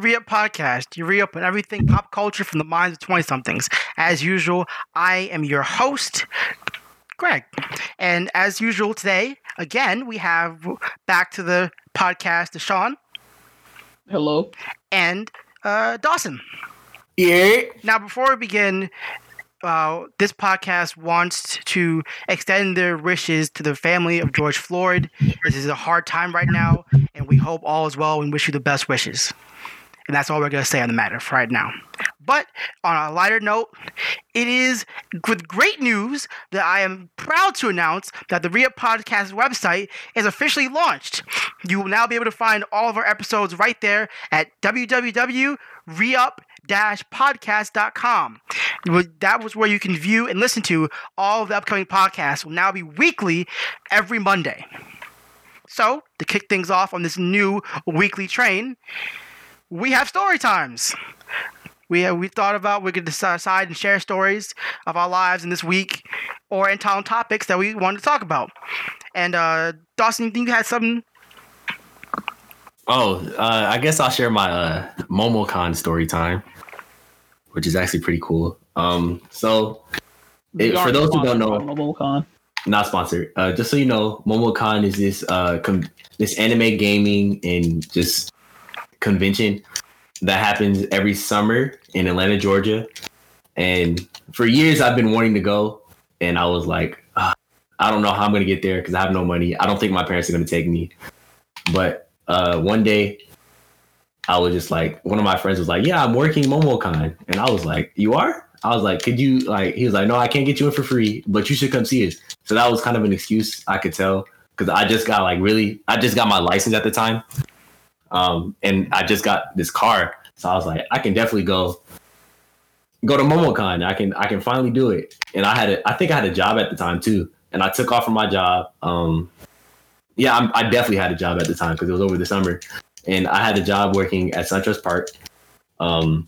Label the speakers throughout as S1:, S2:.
S1: Welcome back to the Re Up Podcast. You re up everything pop culture from the minds of 20 somethings. As usual, I am your host, Greg. And as usual today, again, we have back to the podcast Deshaun
S2: Hello.
S1: and uh, Dawson.
S3: Yeah.
S1: Now, before we begin, uh, this podcast wants to extend their wishes to the family of George Floyd. This is a hard time right now, and we hope all is well and wish you the best wishes. And that's all we're going to say on the matter for right now. But on a lighter note, it is with great news that I am proud to announce that the Re-Up Podcast website is officially launched. You will now be able to find all of our episodes right there at www.reup podcast.com. That was where you can view and listen to all of the upcoming podcasts. Will now be weekly every Monday. So, to kick things off on this new weekly train, we have story times. We, uh, we thought about we could decide and share stories of our lives in this week or in town topics that we wanted to talk about. And uh, Dawson, you think you had something?
S3: Oh, uh, I guess I'll share my uh, MomoCon story time, which is actually pretty cool. Um, so, it, for those who don't know,
S2: MomoCon.
S3: not sponsored. Uh, just so you know, MomoCon is this uh, com- this anime gaming and just convention that happens every summer in Atlanta, Georgia. And for years, I've been wanting to go, and I was like, "Ah, I don't know how I'm to get there because I have no money. I don't think my parents are to take me. But uh, one day, I was just like, one of my friends was like, "Yeah, I'm working MomoCon," and I was like, "You are?" I was like, "Could you like?" He was like, "No, I can't get you in for free, but you should come see us." So that was kind of an excuse I could tell because I just got like really, I just got my license at the time, um, and I just got this car, so I was like, I can definitely go go to MomoCon. I can I can finally do it. And I had a I think I had a job at the time too, and I took off from my job. Um, yeah, I'm, I definitely had a job at the time because it was over the summer, and I had a job working at SunTrust Park. Um,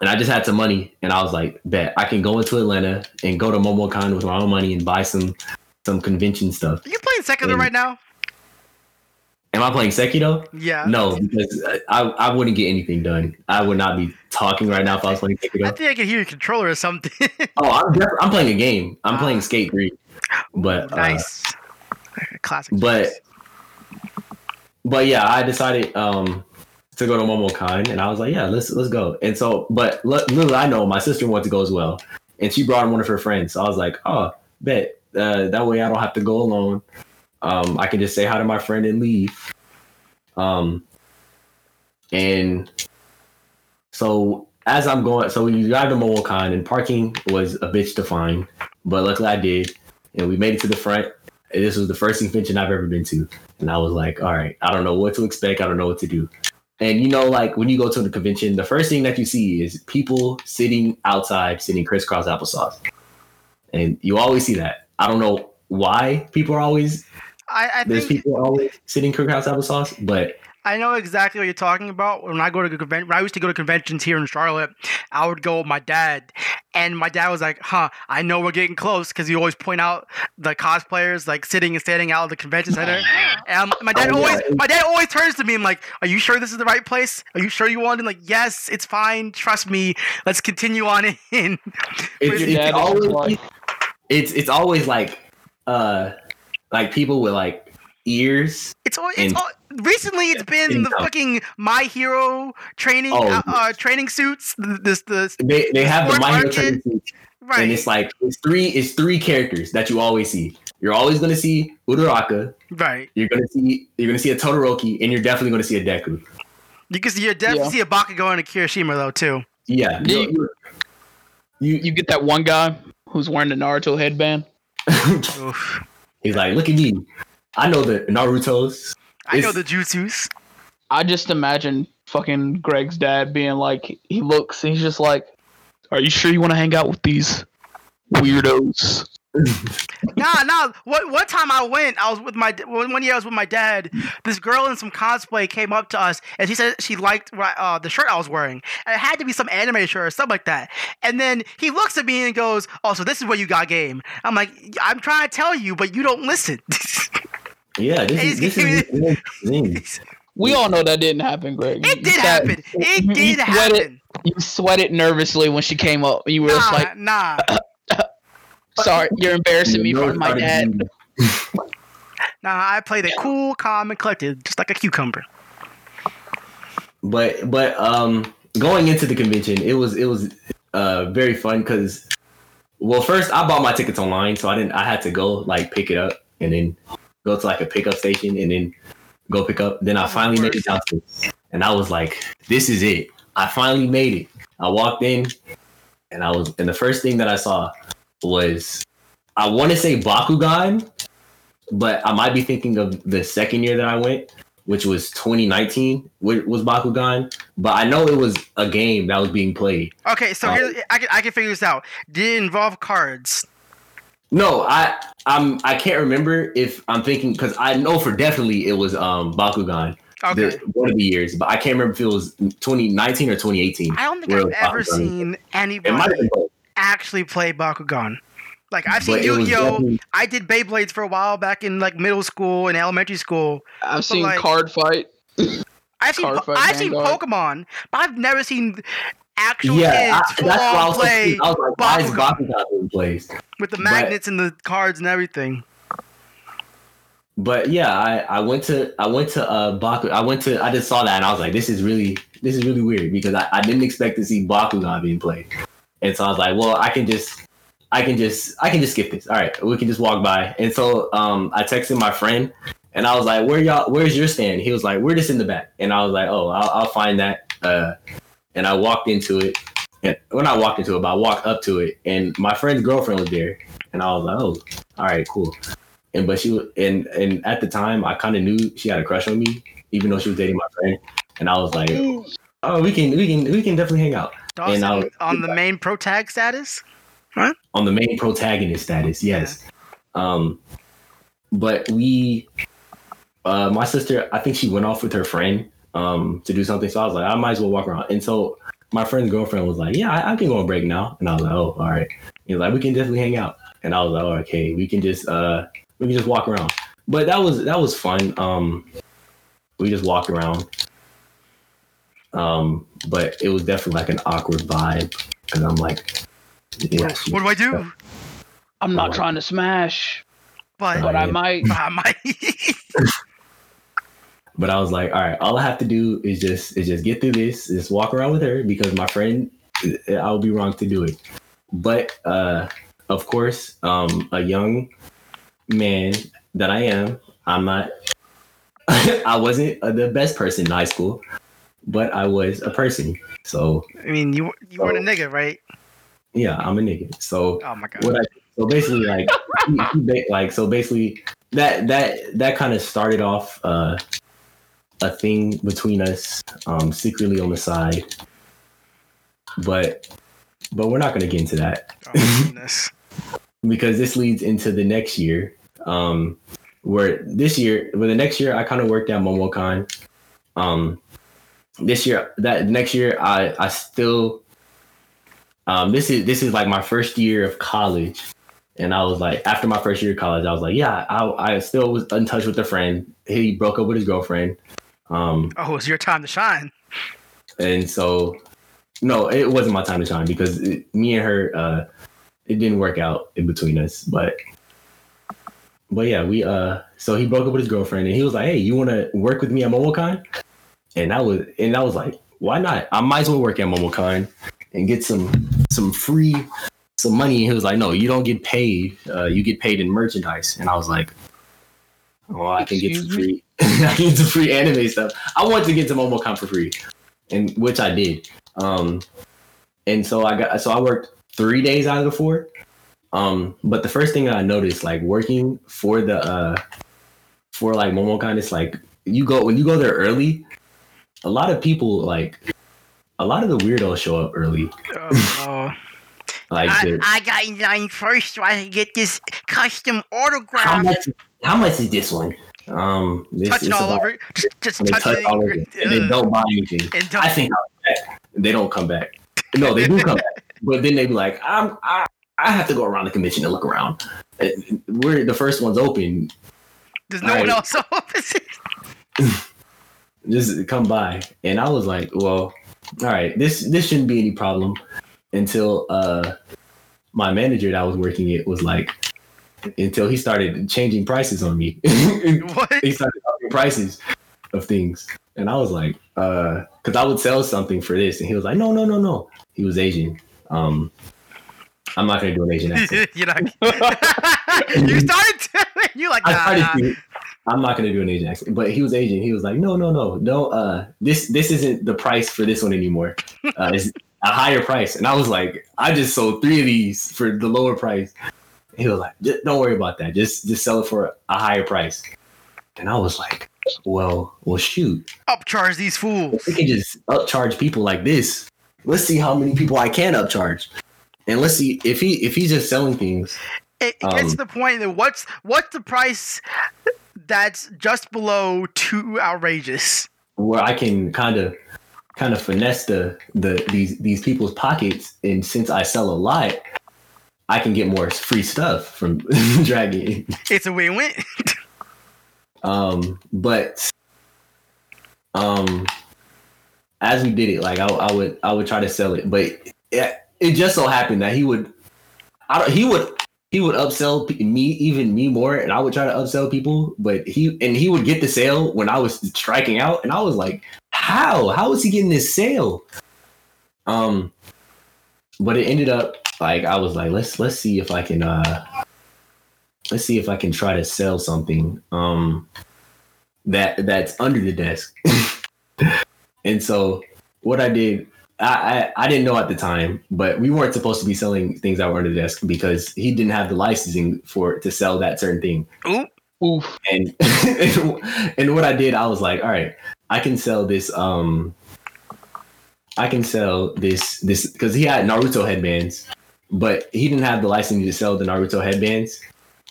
S3: and I just had some money, and I was like, bet I can go into Atlanta and go to MomoCon with my own money and buy some some convention stuff.
S1: Are you playing Sekiro
S3: And-
S1: right now?
S3: Am I playing Sekiro?
S1: Yeah.
S3: No, because I, I wouldn't get anything done. I would not be talking right now if I was playing
S1: I think I can hear your controller or something.
S3: Oh, I'm def- I'm playing a game. I'm
S1: Ah.
S3: playing Skate Three, but uh,
S1: nice. Classic.
S3: but but yeah, I decided um to go to MomoCon, and I was like, yeah, let's let's go. And so, but li- little I know, my sister wanted to go as well, and she brought in one of her friends. So I was like, oh, bet uh, that way I don't have to go alone. Um, I can just say hi to my friend and leave. Um, and so as I'm going, so we drive to MomoCon, and parking was a bitch to find, but luckily I did, and we made it to the front. And this was the first convention I've ever been to, and I was like, all right, I don't know what to expect, I don't know what to do. And you know, like when you go to the convention, the first thing that you see is people sitting outside, sitting crisscross applesauce, and you always see that. I don't know why people are always
S1: I, I
S3: there's
S1: think
S3: people always sitting crisscross applesauce, but
S1: I know exactly what you're talking about. When I go to convention, when I used to go to conventions here in Charlotte, I would go with my dad, and my dad was like, "Huh, I know we're getting close," because he always point out the cosplayers like sitting and standing out of the convention center. And my dad
S3: Oh, yeah.
S1: always, my dad always turns to me and like, "Are you sure this is the right place? Are you sure you want?" And like, "Yes, it's fine. Trust me. Let's continue on in."
S3: it's, it's always it's it's always like uh like people with like ears.
S1: It's all. it's all, recently it's been the fucking my hero training
S3: Oh,
S1: uh, uh training suits. th- This the
S3: They they have the My Hero
S1: market.
S3: training suits,
S1: right.
S3: and it's like it's three it's three characters that you always see. You're always gonna see Uraraka.
S1: right.
S3: You're gonna see you're gonna see a Todoroki, and you're definitely gonna see a Deku.
S1: You can see you're definitely
S2: Yeah.
S1: see a Bakugo and a Kirishima though too.
S3: Yeah,
S2: You-
S3: you're- you're- you,
S2: You get that one guy who's wearing the Naruto headband.
S1: Oof.
S3: he's like, look at me. I know the Naruto's.
S1: I know the jutsus.
S2: I just imagine fucking Greg's dad being like, he looks, and he's just like, "Are you sure you want to hang out with these weirdos?"
S1: Nah, nah. What one time I went, I was with my one one year I was with my dad. This girl in some cosplay came up to us and she said she liked uh, the shirt I was wearing, and it had to be some anime shirt or something like that. And then he looks at me and goes, "Oh, so this is where you got game?" I'm like, "I'm trying to tell you, but you don't listen."
S3: Yeah, this is this is this
S2: We all know that didn't happen, Greg.
S1: It
S2: You
S1: did
S2: sat-
S1: happen. It
S2: you-
S1: did
S2: you sweated-
S1: happen.
S2: You sweated nervously when she came up. You were just like,
S1: nah,
S2: "Sorry, you're embarrassing me in
S3: You know
S2: front of my dad."
S3: started
S1: nah. I played it cool, calm, and collected, just like a cucumber.
S3: but but um going into the convention it was it was uh very fun because well first i bought my tickets online so i didn't i had to go like pick it up and then go to like a pickup station and then go pick up then i finally made
S1: course.
S3: it downstairs and i was like this is it i finally made it i walked in and i was and the first thing that i saw was i want to say bakugan but i might be thinking of the second year that i went which was 2019 wa- was Bakugan, but I know it was a game that was being played.
S1: Okay, so here I can I can figure this out. Did it involve cards?
S3: No, I I'm I can't remember if I'm thinking because I know for definitely it was um Bakugan
S1: Okay.
S3: the, one of the years, but I can't remember if it was 2019 or 2018.
S1: I don't think I've ever
S3: Bakugan?
S1: seen
S3: It might have
S1: anybody
S3: been both,
S1: actually play Bakugan. Like I've seen
S3: but
S1: Yu-Gi-Oh. I did Beyblades for a while back in like middle school and elementary school.
S2: I've seen
S1: like-
S2: card fight.
S1: I've seen po-
S2: Fight
S1: I've seen
S2: Vanguard.
S1: Pokemon, but I've never seen actual
S3: yeah,
S1: kids
S3: I, that's why I was,
S1: play
S3: confused. I was like, why is
S1: Bakugan.
S3: Bakugan being played?
S1: with the
S3: but-
S1: magnets and the cards and everything.
S3: But yeah, I, I went to I went to uh Baku I went to I just saw that and I was like, this is really this is really weird because I, I didn't expect to see Bakugan being played. And so I was like, well, I can just I can just I can just skip this. All right, we can just walk by. And so um I texted my friend and I was like, where y'all where's your stand? He was like, we're just in the back. And I was like, oh, I'll, I'll find that. Uh and I walked into it. And when I walked into it, but I walked up to it and my friend's girlfriend was there. And I was like, oh, all right, cool and but she was and and at the time I kind of knew she had a crush on me, even though she was dating my friend. And I was like, oh, we can we can we can definitely hang out
S1: Dawson
S3: I'll-
S1: on the main pro tag status.
S3: on the main protagonist status. Yes, um, but we, uh, my sister, I think she went off with her friend um to do something. So I was like, I might as well walk around. And so my friend's girlfriend was like, yeah, I, I can go on break now. And I was like, oh, all right. He was like, we can definitely hang out. And I was like, oh, okay, we can just uh we can just walk around. But that was that was fun. Um, we just walked around. Um, but it was definitely like an awkward vibe because I'm like, yeah,
S1: What do I do?
S2: I'm not
S3: Oh.
S2: trying to smash,
S1: But,
S2: but I might.
S1: I might.
S3: But I was like, all right, all I have to do is just is just get through this, just walk around with her because my friend, I would be wrong to do it. But uh, of course, um, a young man that I am, I'm not. I wasn't uh, the best person in high school, but I was a person. So
S1: I mean, you you weren't a nigga, right?
S3: yeah, I'm a nigga. So
S1: Oh my god.
S3: what I so basically like he- he like so basically that that that kind of started off uh a thing between us um secretly on the side but but we're not going to get into that
S1: Oh
S3: because this leads into the next year um where this year where the next year I kind of worked at MomoCon um this year that next year I I still um this is this is like my first year of college. And I was like after my first year of college I was like yeah I I still was in touch with a friend. He broke up with his girlfriend. Um
S1: Oh, it's your time to shine.
S3: and so no it wasn't my time to shine because it, me and her uh it didn't work out in between us but but yeah we uh so he broke up with his girlfriend and he was like hey you want to work with me at momocon and that was and I was like why not? I might as well work at momocon and get some some free some money. And he was like no you don't get paid. Uh you get paid in merchandise. And i was like well i can get some free i can get some free anime stuff. I wanted to get to momocon for free and which i did. Um and so i got so i worked three days out of the four. Um but the first thing i noticed like working for the uh for like momocon it's like you go when you go there early a lot of people like a lot of the weirdos show up early
S1: Oh,
S3: like
S1: I, I got in line first so I could get this custom
S3: how
S1: autograph.
S3: much how much is this one um this
S1: touch it all
S3: about-
S1: over. Just, just touch,
S3: touch
S1: it.
S3: all over it, and they don't buy anything
S1: And don't-
S3: i think they don't come back no they do come back but then they be like i'm i I have to go around the convention and look around. We're the first ones open.
S1: There's no one else opposite.
S3: just come by. And I was like, well, all right, this this shouldn't be any problem until uh my manager that I was working it was like until he started changing prices on me.
S1: What?
S3: he started upping prices of things. And I was like, uh, because I would sell something for this, and he was like, no, no, no, no. He was Asian. Um, I'm not gonna do an Asian accent.
S1: You're not. you started. To, you like
S3: I started
S1: nah.
S3: I'm not gonna do an Asian accent, but he was Asian. He was like, no, no, no, no. Uh, this this isn't the price for this one anymore. Uh, it's a higher price. And I was like, I just sold three of these for the lower price. He was like, don't worry about that. Just just sell it for a higher price. And I was like, well, well, shoot.
S1: upcharge these fools.
S3: we can just upcharge people like this. Let's see how many people I can upcharge, and let's see if he if he's just selling things.
S1: It, it gets
S3: Um,
S1: to the point that what's what's the price that's just below too outrageous?
S3: where I can kind of kind of finesse the the these these people's pockets, and since I sell a lot, I can get more free stuff from Dragon.
S1: It's a win-win.
S3: Um, but um, as we did it, like I, I would I would try to sell it, but it, it just so happened that he would, I don't, he would he would upsell me even me more, and I would try to upsell people, but he and he would get the sale when I was striking out, and I was like, how how is he getting this sale? Um, but it ended up like I was like, let's let's see if I can uh let's see if I can try to sell something um that that's under the desk. and so what I did, I, I I didn't know at the time, but we weren't supposed to be selling things that were under the desk because he didn't have the licensing for to sell that certain thing.
S1: Ooh,
S2: Oof.
S3: And and what I did, I was like, all right, I can sell this um I can sell this this because he had Naruto headbands, but he didn't have the license to sell the Naruto headbands.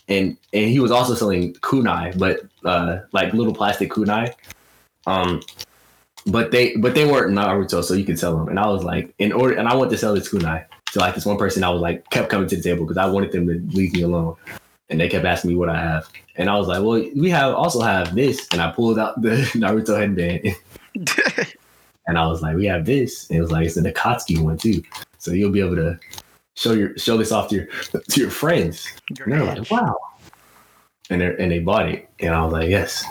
S3: And and he was also selling kunai, but uh like little plastic kunai. Um but they but they weren't Naruto, so you could sell them. And I was like, in order and I wanted to sell this kunai. So like this one person I was like kept coming to the table because I wanted them to leave me alone. And they kept asking me what I have. And I was like, well, we have also have this. And I pulled out the Naruto headband and I was like, we have this. And it was like, it's an Akatsuki one too. So you'll be able to show your show this off to your to your friends. And they're like, wow. And they and they bought it. And I was like, yes.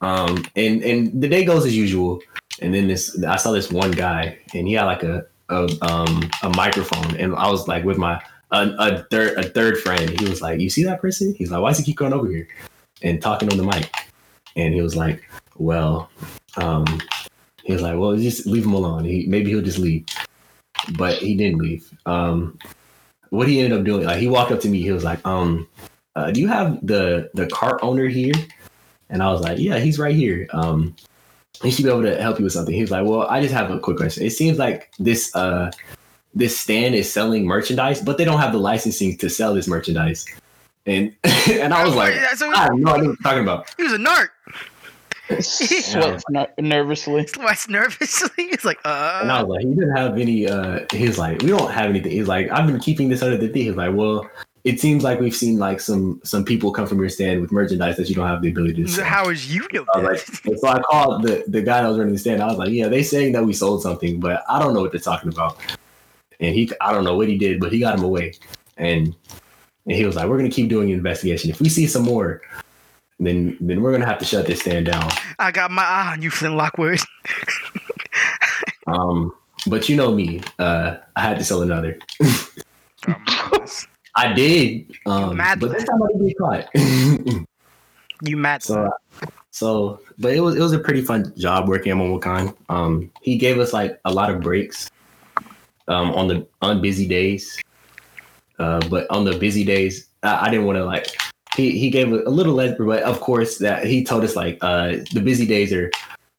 S3: Um and and the day goes as usual. And then this I saw this one guy and he had like a a um a microphone and I was like with my a, a third a third friend. He was like, You see that person? He's like, Why does he keep going over here and talking on the mic? And he was like, Well, um, he was like, Well, just leave him alone. He maybe he'll just leave. But he didn't leave. Um what he ended up doing, like he walked up to me, he was like, um, uh, do you have the the cart owner here? And I was like, Yeah, he's right here. Um he should be able to help you with something. He was like, Well, I just have a quick question. It seems like this uh this stand is selling merchandise, but they don't have the licensing to sell this merchandise. And and I was like,
S1: so
S3: I have no idea what you're talking about.
S1: he was a narc.
S2: Sweats ner- nervously.
S1: Sweats nervously. He's like, uh.
S3: And I
S1: uh,
S3: was like, he didn't have any. uh He's like, we don't have anything. He's like, I've been keeping this under the thing. He's like, well, it seems like we've seen like some some people come from your stand with merchandise that you don't have the ability to sell.
S1: how is you know
S3: I
S1: that?
S3: like, so I called the the guy that was running the stand. I was like, yeah, they saying that we sold something, but I don't know what they're talking about. And he, I don't know what he did, but he got him away. And and he was like, we're gonna keep doing investigation. If we see some more, then then we're gonna have to shut this stand down.
S1: I got my eye on you, Flint Lockwood.
S3: Um, but you know me, uh, I had to sell another.
S1: Oh.
S3: I did, um, but this time I didn't get caught.
S1: you mad?
S3: so, so, but it was it was a pretty fun job working at Momocon. Um, he gave us like a lot of breaks, um, on the on busy days. Uh, but on the busy days, I, I didn't want to like. He he gave a, a little less, but of course that he told us like uh the busy days are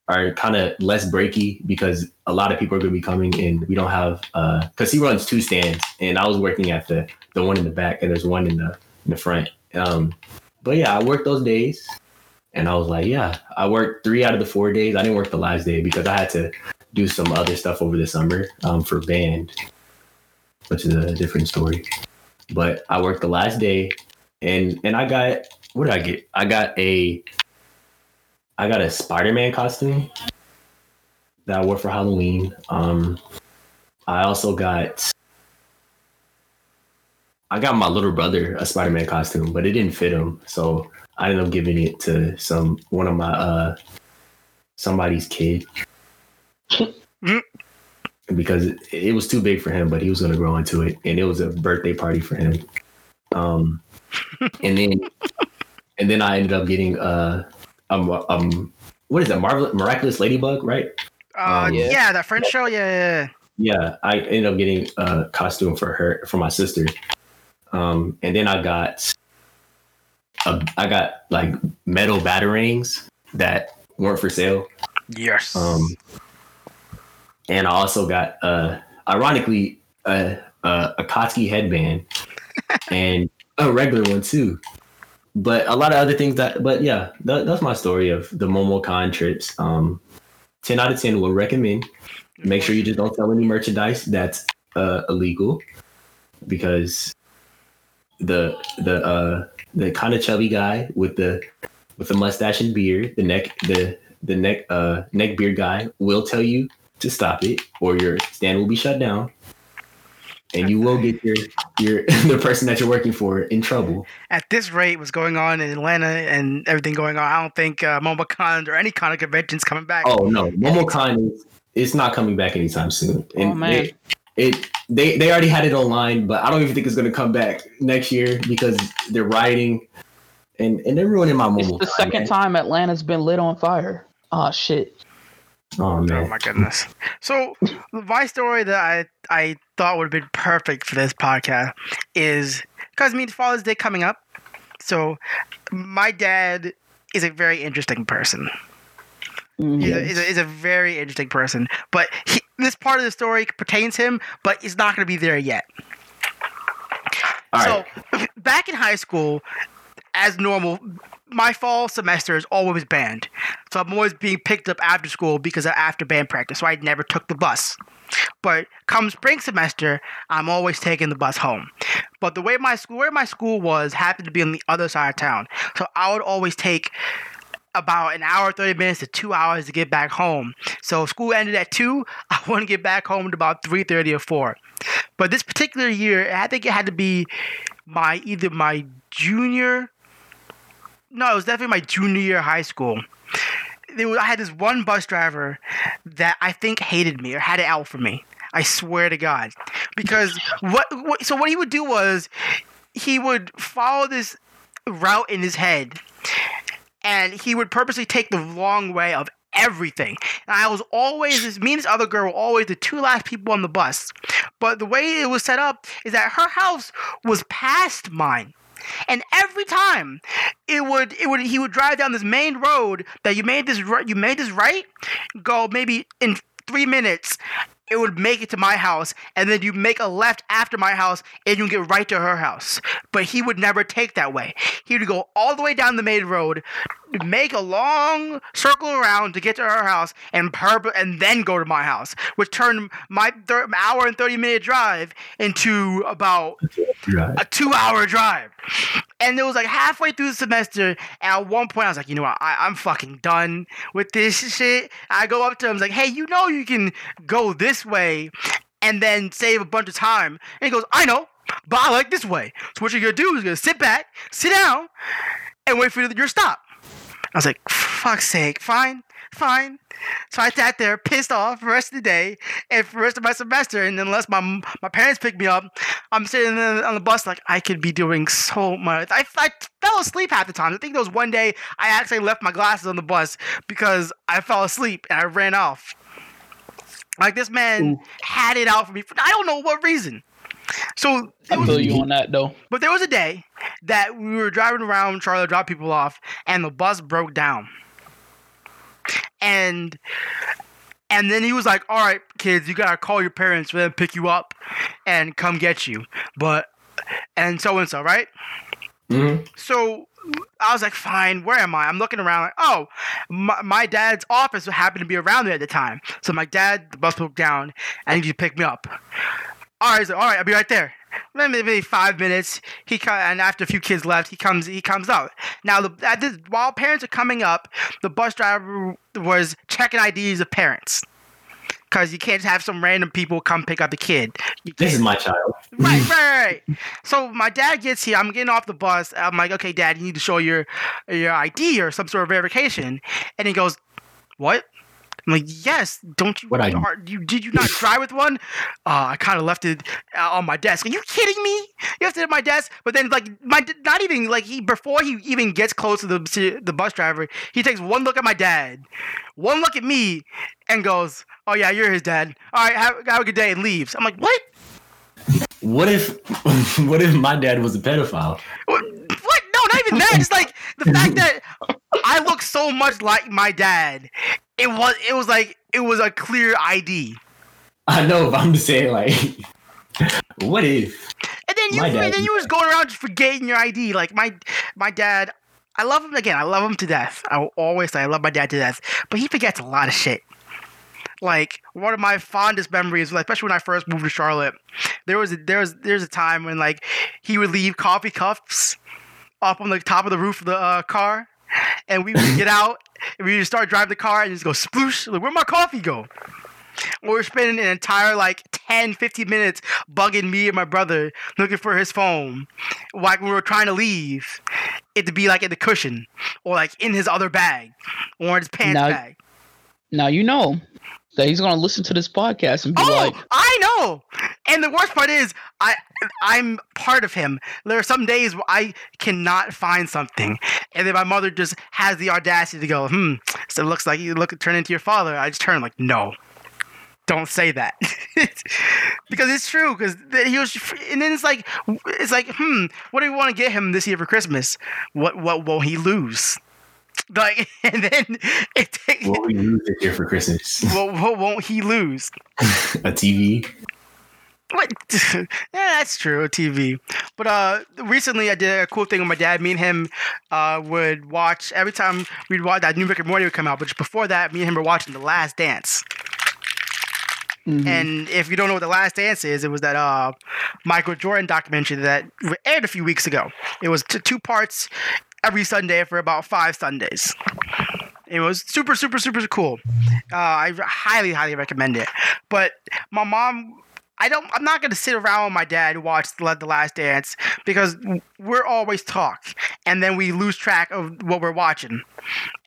S3: are kind of less breaky because a lot of people are going to be coming and we don't have uh because he runs two stands and I was working at the the one in the back and there's one in the in the front. Um, but yeah, I worked those days and I was like, yeah, I worked three out of the four days. I didn't work the last day because I had to do some other stuff over the summer um, for band, which is a different story. But I worked the last day and and I got what did I get? I got a I got a Spider-Man costume that I wore for Halloween. Um, I also got I got my little brother a Spider Man costume, but it didn't fit him, so I ended up giving it to some one of my uh somebody's kid because it, it was too big for him, but he was gonna grow into it, and it was a birthday party for him. Um, and then and then I ended up getting uh um um what is that Marvel miraculous ladybug right?
S1: Uh,
S3: Um,
S1: yeah.
S2: Yeah.
S1: that French show. Yeah, yeah, yeah.
S3: Yeah, I ended up getting a costume for her for my sister. Um, and then I got a, I got like metal batarangs that weren't for sale.
S1: Yes.
S3: Um, and I also got uh, ironically a a, Akatsuki headband and a regular one too. But a lot of other things that, but yeah, that, that's my story of the MomoCon trips. Um, ten out of ten will recommend. Make sure you just don't sell any merchandise that's uh, illegal, because the the uh, the kind of chubby guy with the with the mustache and beard, the neck the the neck uh, neck beard guy will tell you to stop it, or your stand will be shut down, and you will get your your the person that you're working for in trouble.
S1: At this rate, what's going on in Atlanta and everything going on, I don't think uh, MomoCon or any kind of convention's coming back.
S3: Oh no, MomoCon is it's not coming back anytime soon. And
S2: Oh, man.
S3: It, it they they already had it online, but I don't even think it's gonna come back next year because they're rioting and and they're ruining my
S2: It's
S3: mobile.
S2: the second time Atlanta's been lit on fire. Oh shit.
S3: Oh
S1: Oh my goodness. So my story that I I thought would have been perfect for this podcast is because I mean Father's Day coming up. So my dad is a very interesting person. Mm-hmm. He's, a, he's, a, he's a very interesting person. But he, this part of the story pertains him, but he's not going to be there yet.
S3: All right.
S1: So back in high school, as normal, my fall semester is always band. So I'm always being picked up after school because of after band practice. So I never took the bus. But come spring semester, I'm always taking the bus home. But the way my school, where my school was, happened to be on the other side of town. So I would always take about an hour, 30 minutes to two hours to get back home. So school ended at 2, I to get back home at about 3.30 or 4. But this particular year, I think it had to be my either my junior no, it was definitely my junior year of high school. There was, I had this one bus driver that I think hated me or had it out for me. I swear to God, because what, what so what he would do was he would follow this route in his head, and he would purposely take the wrong way of everything. And I was always this me and this other girl were always the two last people on the bus. But the way it was set up is that her house was past mine. And every time it would it would he would drive down this main road that you made this ri- you made this right go maybe in 3 minutes it would make it to my house and then you make a left after my house and you get right to her house. But he would never take that way. He would go all the way down the main road make a long circle around to get to her house and purp- and then go to my house which turned my thir- hour and 30 minute drive into about
S3: Right.
S1: a two hour drive. And it was like halfway through the semester, and at one point I was like, you know what, I, I'm fucking done with this shit. I go up to him, I like, hey, you know you can go this way and then save a bunch of time. And he goes, I know, but I like this way. So what you're gonna do is you're gonna sit back, sit down, and wait for your stop. I was like, fuck's sake, fine, fine. So I sat there pissed off for the rest of the day and for the rest of my semester. And unless my my parents pick me up, I'm sitting on the bus like I could be doing so much. I, I fell asleep half the time. I think there was one day I actually left my glasses on the bus because I fell asleep and I ran off. Like this man had it out for me for I don't know what reason. So
S2: I feel you on that though.
S1: but there was a day that we were driving around Charlotte, drop people off, and the bus broke down. And and then he was like, "All right, kids, you gotta call your parents for them to pick you up and come get you." But and so and so, right?
S3: Mhm.
S1: So I was like, fine, where am I? I'm looking around like, oh, my, my dad's office happened to be around there at the time. So my dad, the bus broke down, and he need to pick me up. All right, he's like, all right, I'll be right there. Maybe five minutes. He co- and after a few kids left, he comes. He comes out. Now, the, at this, while parents are coming up, the bus driver was checking IDs of parents. because you can't have some random people come pick up the kid.
S3: This is my child.
S1: right, right, right. So my dad gets here. I'm getting off the bus. I'm like, okay, dad, you need to show your your ID or some sort of verification. And he goes, what? I'm like, yes. Don't you?
S3: What ID?
S1: are you did you not try with one? Uh, I kind of left it uh, on my desk. Are you kidding me? You left it at my desk. But then, like, my not even like he before he even gets close to the to the bus driver, he takes one look at my dad, one look at me, and goes, "Oh yeah, you're his dad. All right, have, have a good day," and leaves. I'm like, what?
S3: What if what if my dad was a pedophile?
S1: What? Even that. It's like the fact that I look so much like my dad. It was. It was like it was a clear ID.
S3: I know, but I'm just saying like what if?
S1: And then you, and then you was going around just forgetting your ID. Like my, my dad. I love him again. I love him to death. I will always say I love my dad to death. But he forgets a lot of shit. Like one of my fondest memories, especially when I first moved to Charlotte, there was a, there was there's a time when like he would leave coffee cups up on the top of the roof of the uh, car, and we would get out and we would start driving the car and just go sploosh. Like, where'd my coffee go? We were spending an entire like 10, 15 minutes bugging me and my brother looking for his phone. Like we were trying to leave, it to be like in the cushion or like in his other bag or in his pants
S2: Now-
S1: bag.
S2: Now you know that he's gonna listen to this podcast and be
S1: Oh,
S2: like,
S1: I know. And the worst part is, I I'm part of him. There are some days where I cannot find something, and then my mother just has the audacity to go, "Hmm." So it looks like you look turn into your father. I just turn like, no. Don't say that, because it's true. Because he was, and then it's like, it's like, hmm, what do we want to get him this year for Christmas? What, what will he lose? Like, and then it takes,
S3: What we lose this year for Christmas?
S1: what, what won't he lose?
S3: a TV?
S1: What? yeah, that's true. A TV. But uh, recently I did a cool thing with my dad. Me and him uh, would watch every time we'd watch that new Rick and Morty would come out. But just before that, me and him were watching The Last Dance.
S2: mhm.
S1: And if you don't know what The Last Dance is, it was that uh, Michael Jordan documentary that aired a few weeks ago. It was t- two parts every Sunday for about five Sundays. It was super, super, super cool. Uh, I highly, highly recommend it. But my mom, I don't. I'm not gonna sit around with my dad and watch the, the Last Dance because we're always talk, and then we lose track of what we're watching,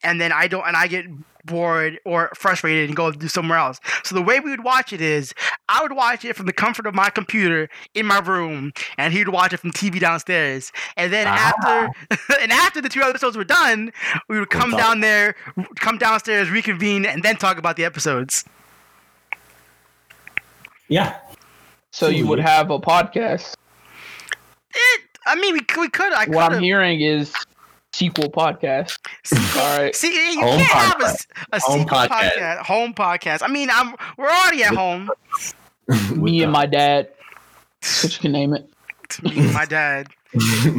S1: and then I don't, and I get bored or frustrated and go do somewhere else. So the way we would watch it is, I would watch it from the comfort of my computer in my room, and he would watch it from TV downstairs. And then
S3: Ah.
S1: after, and after the two episodes were done, we would come down there, come downstairs, reconvene, and then talk about the episodes.
S3: Yeah.
S2: So you would have a podcast.
S1: It, I mean, we, could- we could. I could.
S2: What I'm hearing is sequel podcast. All right.
S1: See, you
S3: Home
S1: can't have a,
S3: podcast.
S1: s- a
S3: Home
S1: sequel
S3: podcast.
S1: podcast. Home podcast. I mean, I'm we're already at home.
S2: Me and my dad. So you can name it.
S1: It's me and my dad.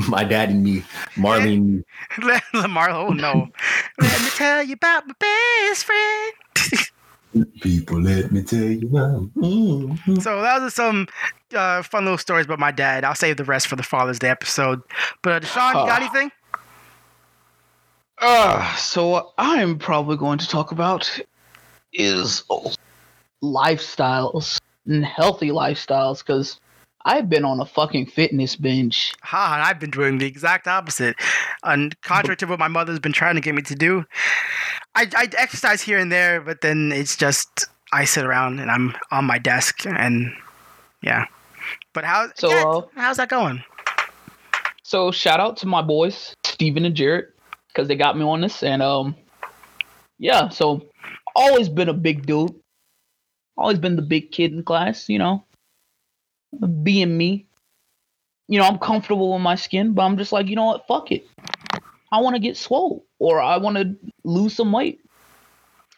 S3: my dad and me, Marley and me.
S1: Lamar, oh no. Let me tell you about my best friend.
S3: People, let me tell you. about- Mm.
S1: So that was some uh, fun little stories about my dad. I'll save the rest for the Father's Day episode. But uh, Deshaun, you got
S2: Oh.
S1: anything?
S2: Uh, so what I'm probably going to talk about is lifestyles and healthy lifestyles because I've been on a fucking fitness binge.
S1: Ha, and I've been doing the exact opposite. And contrary to what my mother's been trying to get me to do, I, I exercise here and there, but then it's just I sit around and I'm on my desk and yeah. But how?
S2: So,
S1: yeah,
S2: uh,
S1: how's that going?
S2: So shout out to my boys, Steven and Jared, because they got me on this. And um yeah, so always been a big dude. Always been the big kid in class, you know. Being me. You know, I'm comfortable with my skin, but I'm just like, you know what, fuck it. I want to get swole or I want to lose some weight.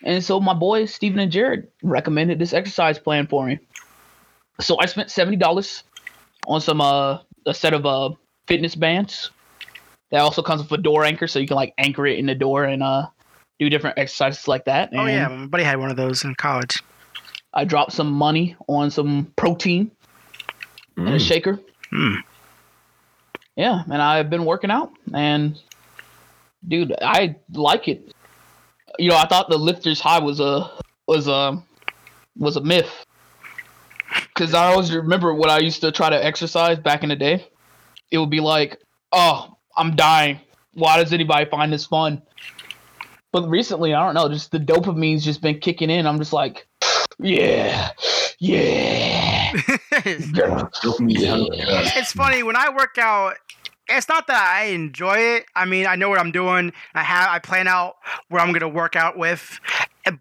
S2: And so my boys, Steven and Jared, recommended this exercise plan for me. So I spent seventy dollars on some uh a set of uh fitness bands. That also comes with a door anchor, so you can like anchor it in the door and uh do different exercises like that.
S1: Oh yeah, my buddy had one of those in college.
S2: I dropped some money on some protein and a
S3: Mm.
S2: shaker.
S1: Hmm.
S2: Yeah, and I've been working out, and dude, I like it. You know, I thought the lifter's high was a was a was a myth. Because I always remember when I used to try to exercise back in the day. It would be like, oh, I'm dying. Why does anybody find this fun? But recently, I don't know, just the dopamine's just been kicking in. I'm just like, yeah, yeah.
S1: it's funny when I work out. It's not that I enjoy it. I mean, I know what I'm doing. I have I plan out where I'm gonna work out with,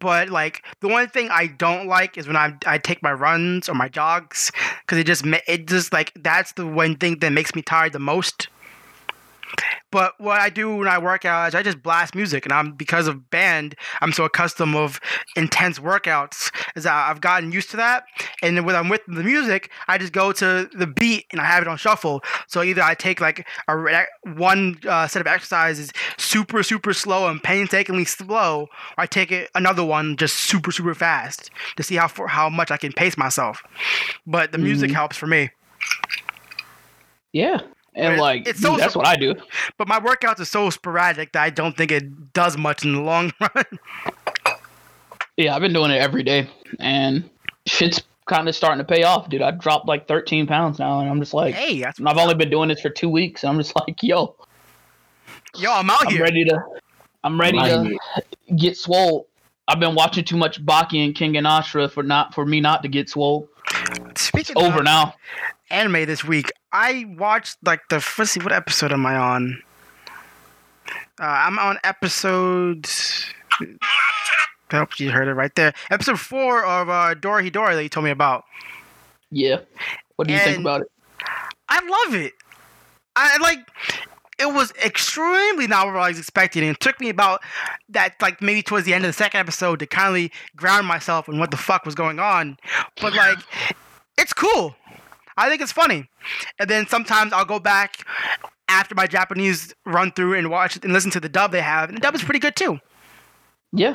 S1: but like the one thing I don't like is when I I take my runs or my jogs because it just it just like that's the one thing that makes me tired the most. But what I do when I work out is I just blast music, and I'm because of band, I'm so accustomed of intense workouts, is that I've gotten used to that. And then when I'm with the music, I just go to the beat and I have it on shuffle. So either I take like a one uh, set of exercises super super slow and painstakingly slow, or I take it another one just super super fast to see how how much I can pace myself. But the music mm-hmm. helps for me.
S2: Yeah, and like it's so, that's what I do.
S1: But my workouts are so sporadic that I don't think it does much in the long run.
S2: yeah, I've been doing it every day, and shit's kind of starting to pay off, dude. I dropped like 13 pounds now, and I'm just like,
S1: hey,
S2: I've only been doing this for two weeks, and I'm just like, yo,
S1: yo, I'm out
S2: I'm
S1: here.
S2: ready to, I'm ready to get swole. I've been watching too much Baki and Kengan Ashura for not for me not to get swole. Speaking it's over now
S1: anime this week. I watched like the let's see what episode am I on? Uh, I'm on episode. I hope you heard it right there. Episode four of uh, Dorohedoro that you told me about.
S2: Yeah. What do you and think about it?
S1: I love it. I like. It was extremely not what I was expecting. And it took me about that, like maybe towards the end of the second episode, to kind of ground myself in what the fuck was going on. But like, it's cool. I think it's funny. And then sometimes I'll go back after my Japanese run through and watch and listen to the dub they have, and the dub is pretty good too.
S2: Yeah.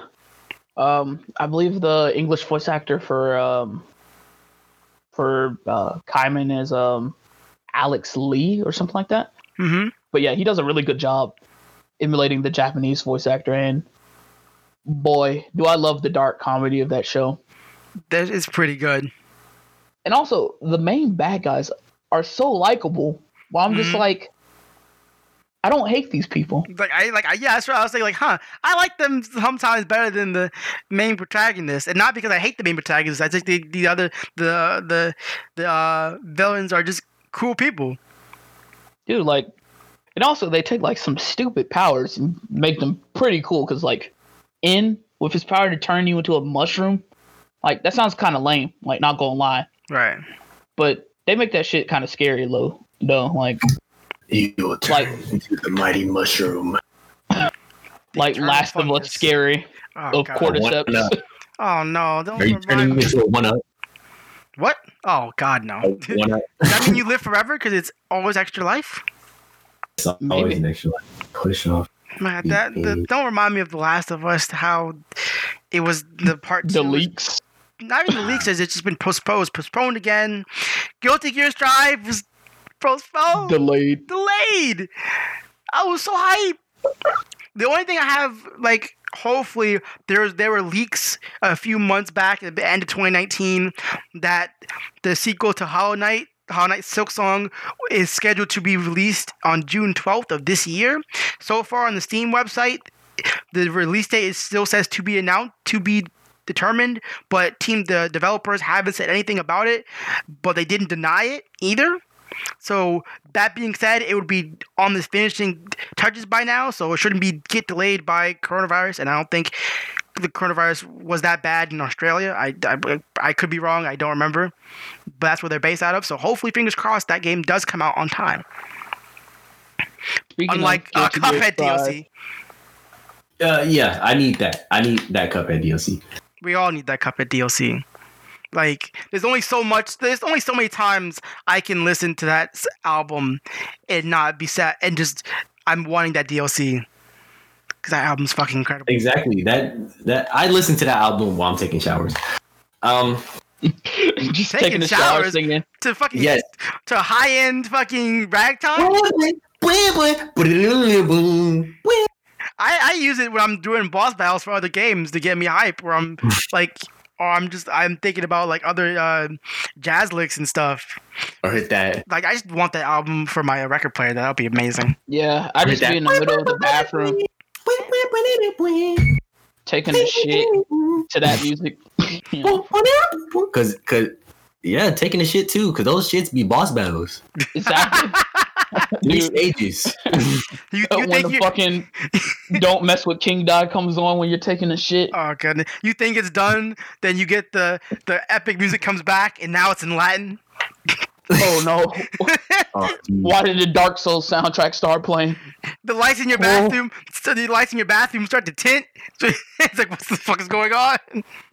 S2: Um, I believe the English voice actor for um for uh Kaiman is um Aleks Le or something like that.
S1: Mm-hmm.
S2: But yeah, he does a really good job emulating the Japanese voice actor, and boy, do I love the dark comedy of that show.
S1: That is pretty good
S2: and also the main bad guys are so likable. Well, I'm just mm-hmm. like, I don't hate these people.
S1: Like I like I, yeah, that's what I was saying. Like, huh? I like them sometimes better than the main protagonist, and not because I hate the main protagonist. I think the the other the the the uh, villains are just cool people.
S2: Dude, like, and also they take like some stupid powers and make them pretty cool. Cause like, in with his power to turn you into a mushroom, like that sounds kind of lame. Like, not gonna lie.
S1: Right.
S2: But they make that shit kind of scary, low. Though, like
S3: you will turn like, into the mighty mushroom.
S2: like Last of Us scary oh, of God. cordyceps.
S1: Oh no!
S3: Don't Are you turning me into a one up?
S1: What? Oh God, no! Does that mean you live forever because it's always extra life?
S3: It's always Maybe. an extra life. Push off.
S1: Man, that the, don't remind me of The Last of Us. How it was the part
S2: the leaks
S1: not even the leaks. says it's just been postponed, postponed again. Guilty Gear Strive was postponed,
S2: delayed,
S1: delayed. I was so hype. The only thing I have, like, hopefully, there's there were leaks a few months back at the end of 2019 that the sequel to Hollow Knight Hollow Knight Silksong is scheduled to be released on June 12th of this year. So far on the Steam website, the release date is still says to be announced, to be determined, but team the developers haven't said anything about it, but they didn't deny it either. So that being said, it would be on the finishing touches by now, so it shouldn't be get delayed by coronavirus. And I don't think the coronavirus was that bad in Australia. I, I, I could be wrong. I don't remember, but that's where they're based out of. So hopefully, fingers crossed, that game does come out on time. Speaking Unlike uh, Cuphead DLC.
S3: Uh, yeah, I need that. I need that Cuphead DLC
S1: we all need that Cuphead DLC. Like, there's only so much. There's only so many times I can listen to that album and not be sad and just I'm wanting that DLC because that album's fucking incredible.
S3: Exactly. That that I listen to that album while I'm taking showers. Um,
S2: just taking, taking showers singing
S1: to fucking yes. to high end fucking ragtime. I, I use it when I'm doing boss battles for other games to get me hype. Where I'm like or I'm just I'm thinking about like other uh, jazz licks and stuff.
S3: Or hit that.
S1: Like I just want that album for my record player. That would be amazing.
S2: Yeah, I just be in the middle of the bathroom taking a shit to that music.
S3: Cause, cause, yeah, taking a shit too. Cause those shits be boss battles.
S2: exactly.
S3: Three stages.
S1: You, you
S2: when
S1: think
S2: the
S1: you,
S2: fucking "Don't Mess with King Dog" comes on when you're taking a shit.
S1: oh goodness, you think it's done? Then you get the the epic music comes back, and now it's in Latin.
S2: Oh no!
S3: Oh.
S2: Why did the Dark Souls soundtrack start playing?
S1: The lights in your
S2: Oh.
S1: bathroom, so the lights in your bathroom start to tint. It's like, what the fuck is going on?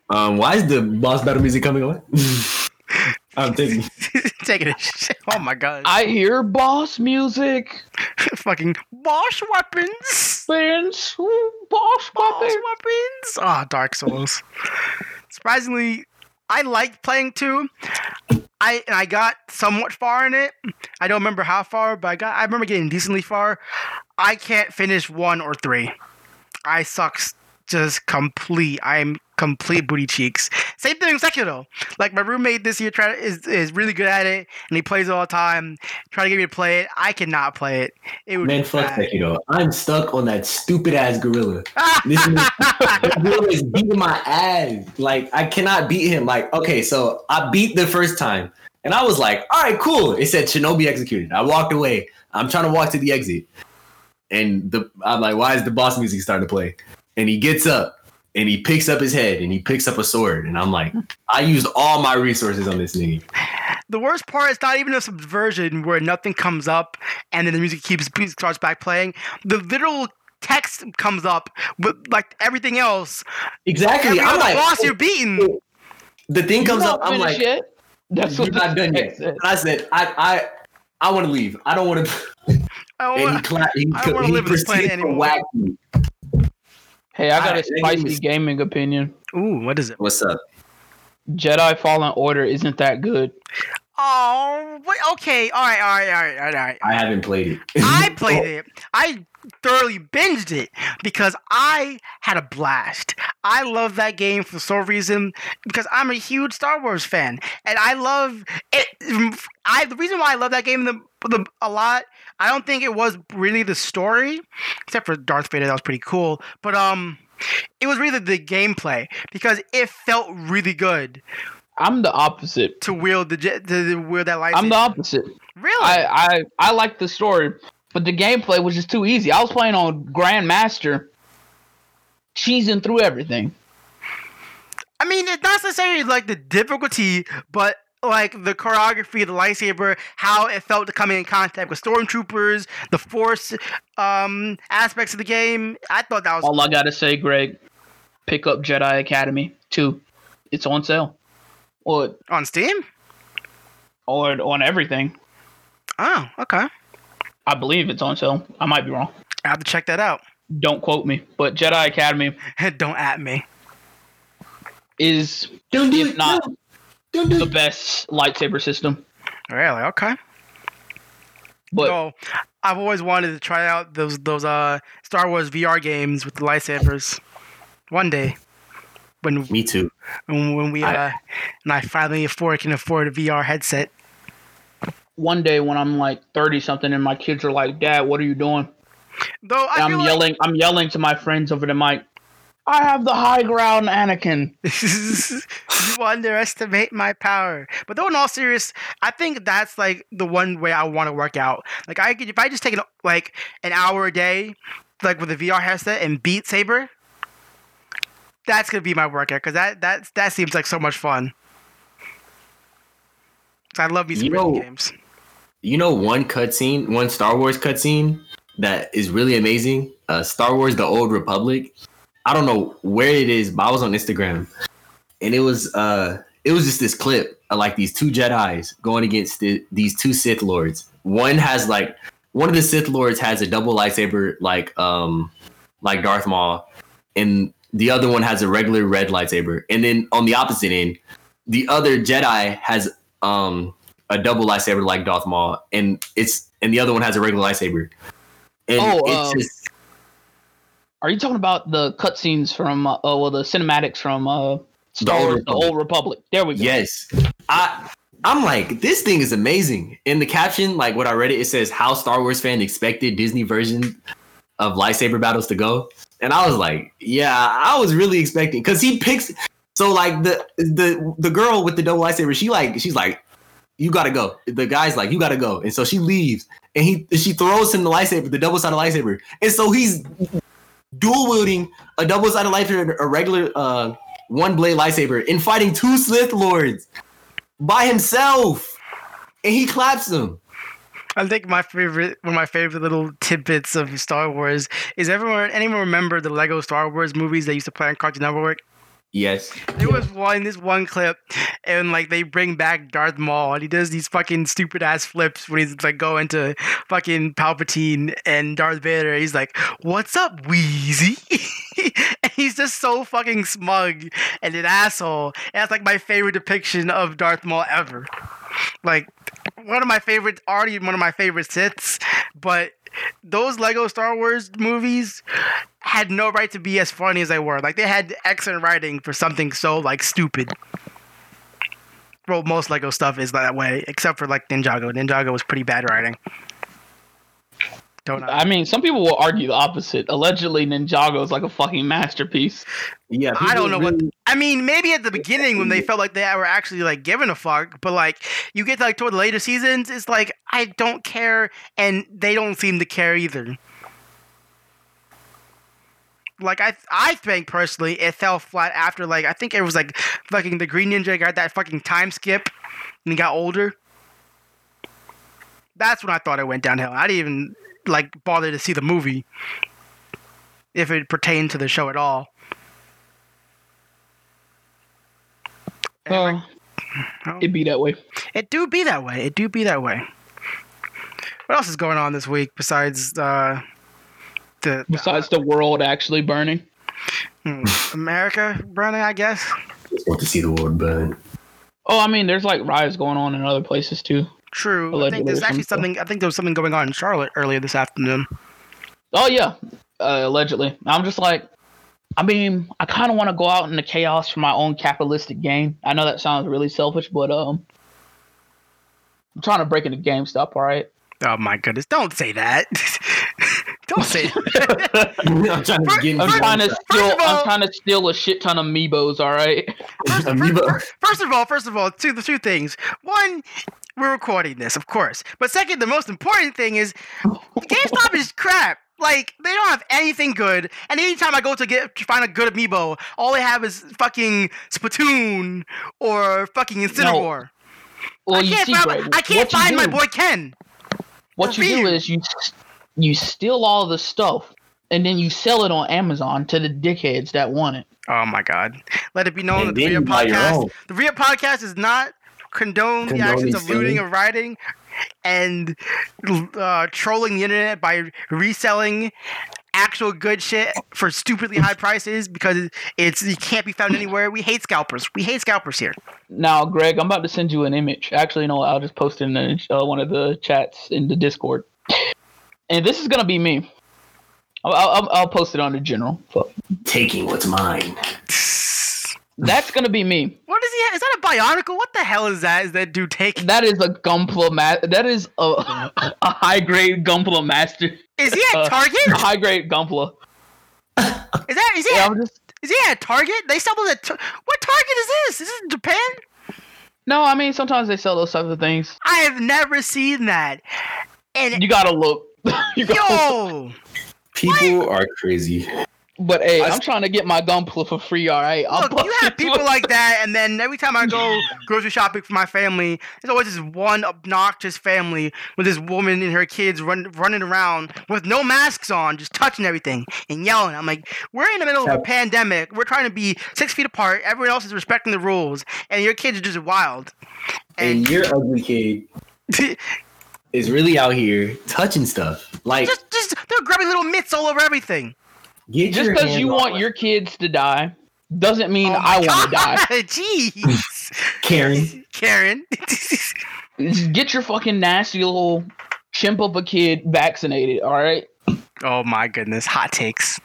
S3: Um, why is the boss battle music coming on? I'm taking.
S1: Taking a shit. Oh my god.
S2: I hear boss music.
S1: Fucking boss weapons.
S2: Friends, boss
S1: Boss
S2: weapon.
S1: weapons. Ah, Dark Souls. Surprisingly, I liked playing two. I and I got somewhat far in it. I don't remember how far, but I got. I remember getting decently far. I can't finish one or three. I suck s- just complete. I'm complete booty cheeks. Same thing with Sekiro. Like my roommate this year try is is really good at it, and he plays it all the time. Try to get me to play it. I cannot play it. It would
S3: Man, fuck
S1: bad.
S3: that, you know. I'm stuck on that stupid ass gorilla. This is- gorilla is beating my ass. Like I cannot beat him. Like okay, so I beat the first time, and I was like, all right, cool. It said Shinobi executed. I walked away. I'm trying to walk to the exit, and the I'm like, why is the boss music starting to play? And he gets up. And he picks up his head and he picks up a sword. And I'm like, I used all my resources on this nigga.
S1: The worst part is not even a subversion where nothing comes up and then the music keeps starts back playing. The literal text comes up, but like everything else,
S3: Exactly.
S1: every
S3: I'm like,
S1: boss you're beating.
S3: Oh, the thing comes up. I'm like,
S2: yet? That's
S3: You're
S2: what
S3: not done yet.
S2: said.
S3: I said, I, I, I want to leave. I don't want to.
S1: I don't
S3: And he
S1: wanna-
S3: clapped. He,
S1: I don't wanna
S3: he
S1: live this planet
S3: proceeded to
S1: anymore.
S3: Whack me.
S2: Hey, I got a
S3: Alright, that game
S2: spicy
S3: is-
S2: gaming opinion.
S1: Ooh, what is it?
S3: What's up?
S2: Jedi Fallen Order isn't that good.
S1: Oh, wait, okay, all right, all right, all right, all right. All right.
S3: I haven't played it.
S1: I played it. I thoroughly binged it because I had a blast. I love that game for the sole reason because I'm a huge Star Wars fan, and I love it. I the reason why I love that game the, the, a lot. I don't think it was really the story, except for Darth Vader. That was pretty cool, but um, it was really the gameplay because it felt really good
S2: I'm the opposite.
S1: to wield the jet to wield that lightsaber.
S2: I'm the opposite.
S1: really.
S2: I, I I like the story, but the gameplay was just too easy. I was playing on Grandmaster, cheesing through everything.
S1: I mean, it's not necessarily like the difficulty, but like the choreography, the lightsaber, how it felt to come in contact with stormtroopers, the force um, aspects of the game. I thought that was
S2: All I gotta say, Greg, pick up Jedi Academy 2. It's on sale. Or
S1: on Steam.
S2: or on everything.
S1: Oh, okay.
S2: I believe it's on sale. I might be wrong.
S1: I have to check that out.
S2: Don't quote me. But Jedi Academy
S1: Don't at me.
S2: is
S3: Don't do
S2: if
S3: it.
S2: not
S3: no. Don't do
S2: the
S3: it.
S2: best lightsaber system.
S1: Really? Okay.
S2: But
S1: no, I've always wanted to try out those those uh Star Wars VR games with the lightsabers. One day, when
S3: Me too.
S1: when, when we
S3: I-
S1: uh, and I finally afford can afford a VR headset.
S2: One day when I'm like 30 something and my kids are like, Dad, what are you doing?
S1: Though I
S2: I'm
S1: feel like-
S2: yelling, I'm yelling to my friends over the mic. I have the high ground, Anakin.
S1: you underestimate my power. But though in all serious, I think that's like the one way I want to work out. Like I could if I just take an, like an hour a day, like with a VR headset and Beat Saber, that's gonna be my workout because that that that seems like so much fun. I love these some
S3: You know-
S1: games.
S3: You know one cutscene, one Star Wars cutscene that is really amazing. Uh, Star Wars: The Old Republic. I don't know where it is, but I was on Instagram, and it was uh, it was just this clip of like these two Jedi's going against the, these two Sith lords. One has like one of the Sith lords has a double lightsaber, like um, like Darth Maul, and the other one has a regular red lightsaber. And then on the opposite end, the other Jedi has um a double lightsaber like Darth Maul, and it's and the other one has a regular lightsaber. And
S2: Oh,
S3: it's
S2: um,
S3: just
S2: Are you talking about the cutscenes from, uh, oh, well, the cinematics from uh, Star
S3: Old
S2: Wars: The
S3: Republic.
S2: Old Republic. There we go.
S3: Yes. I I'm like, this thing is amazing. In the caption, like what I read it, it says how Star Wars fan expected Disney version of lightsaber battles to go. And I was like, yeah, I was really expecting because he picks so like the the the girl with the double lightsaber, she like she's like, you gotta go. The guy's like, you gotta go. And so she leaves and he she throws him the lightsaber, the double-sided lightsaber. And so he's dual wielding a double-sided lightsaber and a regular uh one blade lightsaber and fighting two Sith Lords by himself. And he claps them.
S1: I think my favorite, one of my favorite little tidbits of Star Wars is everyone, anyone remember the Lego Star Wars movies they used to play on Cartoon Network?
S3: Yes.
S1: There was one, this one clip, and like they bring back Darth Maul, and he does these fucking stupid ass flips when he's like going to fucking Palpatine and Darth Vader. He's like, "What's up, Wheezy?" and he's just so fucking smug and an asshole. And that's like my favorite depiction of Darth Maul ever. Like one of my favorite, already one of my favorite Siths, but those Lego Star Wars movies had no right to be as funny as they were. Like they had excellent writing for something so like stupid. Well, most Lego stuff is that way, except for like Ninjago. Ninjago was pretty bad writing. Don't I?
S2: I mean, some people will argue the opposite. Allegedly, Ninjago is like a fucking masterpiece.
S3: Yeah.
S1: I don't know
S3: people
S1: what.
S3: really-
S1: I mean, maybe at the beginning when they felt like they were actually like giving a fuck, but like you get to like toward the later seasons, it's like I don't care, and they don't seem to care either. Like I, I think personally, it fell flat after like I think it was like fucking the Green Ninja got that fucking time skip, and he got older. That's when I thought it went downhill. I didn't even like bother to see the movie, if it pertained to the show at all. And, like,
S2: Uh, it'd be that way.
S1: It do be that way. It do be that way. What else is going on this week besides uh, the
S2: Besides the world actually burning.
S1: hmm, America burning, I guess.
S3: just want to see the world burn.
S2: Oh, I mean, there's like riots going on in other places too.
S1: True. I think there's actually
S2: something.
S1: something. I think there was something going on in Charlotte earlier this afternoon.
S2: Oh yeah, uh, allegedly. I'm just like, I mean, I kind of want to go out in the chaos for my own capitalistic gain. I know that sounds really selfish, but um, I'm trying to break into GameStop. All right.
S1: Oh my goodness! Don't say that. Don't say that.
S3: I'm trying to get
S2: I'm trying to steal.
S1: all-
S2: I'm trying to steal a shit ton of Amiibos. All right.
S1: First,
S3: Amoeba.
S1: first- first of all, first of all, two the two things. One, we're recording this, of course. But second, the most important thing is GameStop is crap. Like they don't have anything good. And anytime I go to get to find a good amiibo, all they have is fucking Splatoon or fucking Incineroar.
S2: Well,
S1: I can't
S2: see,
S1: find,
S2: Greg,
S1: I can't
S2: what you
S1: find my boy Ken.
S2: What you do is you you steal all the stuff and then you sell it on Amazon to the dickheads that want it.
S1: Oh my god. Let it be known
S3: And
S1: that the
S3: then
S1: Re-Up
S3: you buy your
S1: podcast the Re-Up podcast is not condone the
S3: Condone
S1: actions
S3: these
S1: of looting and rioting and uh, trolling the internet by reselling actual good shit for stupidly high prices because it's it can't be found anywhere. We hate scalpers. We hate scalpers here.
S2: Now, Greg, I'm about to send you an image. Actually, no, I'll just post it in the, uh, one of the chats in the Discord. And this is gonna be me. I'll, I'll, I'll post it on the general. Fuck.
S3: taking what's mine.
S2: That's gonna be me.
S1: What is he? Is that a bionicle? What the hell is that? Is that dude taking?
S2: That is a Gunpla ma- That is a, a high grade Gunpla master.
S1: Is he at
S2: Uh,
S1: Target?
S2: High grade Gunpla.
S1: Is that? Is he?
S2: Yeah,
S1: At,
S2: just.
S1: is he at Target? They sell those at. Tar- what Target is this? Is this in Japan?
S2: No, I mean sometimes they sell those types of things.
S1: I have never seen that. And
S2: You gotta look. you gotta
S1: yo,
S3: People are crazy.
S2: But hey,
S3: I
S2: I'm trying to get my Gunpla for free. All right. I'll
S1: look, you have people like that, and then every time I go grocery shopping for my family, there's always this one obnoxious family with this woman and her kids run, running around with no masks on, just touching everything and yelling. I'm like, we're in the middle of a pandemic. We're trying to be six feet apart. Everyone else is respecting the rules, and your kids are just wild.
S3: And your ugly kid is really out here touching stuff. Like,
S1: just, just they're grabbing little mitts all over everything.
S3: Get
S2: Just because you want
S3: my-
S2: your kids to die doesn't mean
S1: Oh
S2: I want to die.
S1: Jeez,
S3: Karen.
S1: Karen.
S2: Get your fucking nasty little chimp of a kid vaccinated. All right.
S1: oh my goodness, hot takes.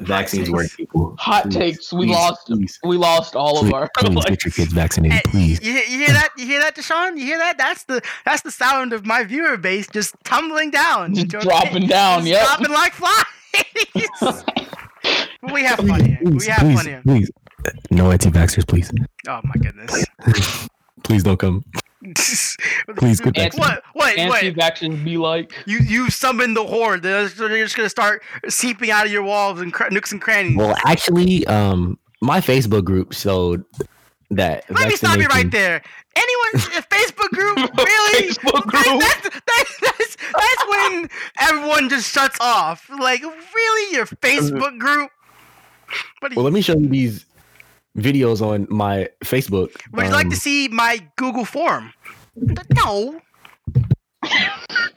S3: Vaccines work, people.
S2: Hot
S3: Please,
S2: takes. We
S3: please,
S2: lost.
S3: please.
S2: We lost all of
S4: Please,
S2: our.
S4: please
S2: like,
S4: get your kids vaccinated,
S1: eh,
S4: please.
S1: You, you hear that? You hear that, Deshaun? You hear that? That's the that's the sound of my viewer base just tumbling down,
S2: Just dropping down,
S1: Just
S2: yep.
S1: dropping like flies. We have fun here.
S4: Please,
S1: We have
S4: please,
S1: fun here.
S4: please. No anti-vaxxers, please.
S1: Oh my goodness.
S4: Please don't come. Please get
S2: back.
S1: What? Wait, wait.
S2: Anti-vaccines be like.
S1: You you summon the horde. They're just, they're just gonna start seeping out of your walls and cr- nooks and crannies.
S4: Well, actually, um, my Facebook group showed that.
S1: Let me stop you right there. Anyone, a Facebook group, really?
S2: Facebook
S1: That-
S2: group.
S1: that's, that- that's, that's when everyone just shuts off. Like, really, your Facebook group? What do you,
S4: Well, let me show you these videos on my Facebook.
S1: would you like
S4: Um,
S1: to see my Google form? No.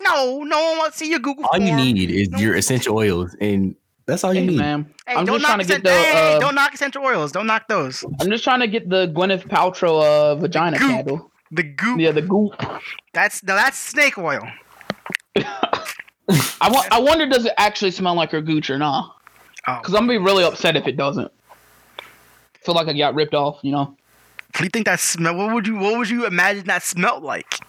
S1: No, no one wants to see your Google
S4: All
S1: form.
S4: you need is
S1: No.
S4: your essential oils, and that's all you
S2: Hey
S4: need.
S2: man,
S1: Hey,
S2: I'm
S1: don't
S2: just trying to
S1: knock
S2: get the.
S1: hey,
S2: uh,
S1: don't knock essential oils. Don't knock those.
S2: I'm just trying to get the Gwyneth Paltrow uh, vagina
S1: goop.
S2: candle.
S1: The goop.
S2: Yeah, the goop.
S1: That's no, that's snake oil.
S2: I, wa- I wonder does it actually smell like her gooch or not?
S1: Oh,
S2: Because I'm gonna be really upset if it doesn't. Feel like I got ripped off, you know.
S1: what do you think that smell? What would you What would you imagine that smelled like?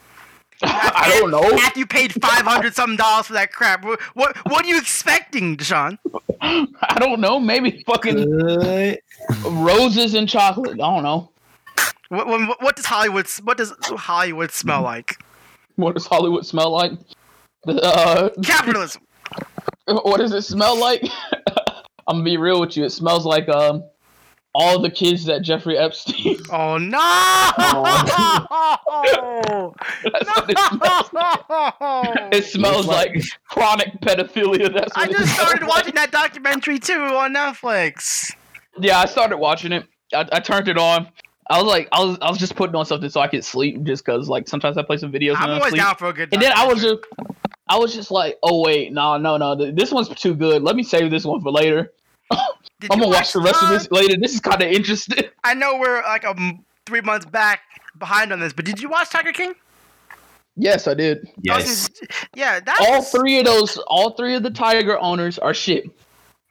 S2: I don't know.
S1: After you paid five hundred something dollars for that crap, what what, what are you expecting, Deshaun?
S2: I don't know. Maybe fucking
S3: Good.
S2: roses and chocolate. I don't know.
S1: What, what, what does Hollywood What does Hollywood smell like?
S2: What does Hollywood smell like? Uh,
S1: Capitalism.
S2: what does it smell like? I'm gonna be real with you. It smells like um all the kids that Jeffrey Epstein.
S1: Oh no!
S2: That's what it smells like. Like chronic pedophilia. That's
S1: I
S2: what it
S1: just started
S2: like.
S1: watching that documentary too on Netflix.
S2: Yeah, I started watching it. I, I turned it on. I was like, I was, I was just putting on something so I could sleep, just cause like sometimes I play some videos
S1: I'm always down for a good.
S2: And then I was just, I was just like, oh wait, no, no, no, this one's too good. Let me save this one for later.
S1: Did
S2: I'm gonna watch the rest of this later. This is kind of interesting.
S1: I know we're like um, three months back behind on this, but did you watch Tiger King?
S2: Yes, I did.
S3: Yes.
S1: Yeah, that
S2: All
S1: was-
S2: three of those, all three of the Tiger owners are shit.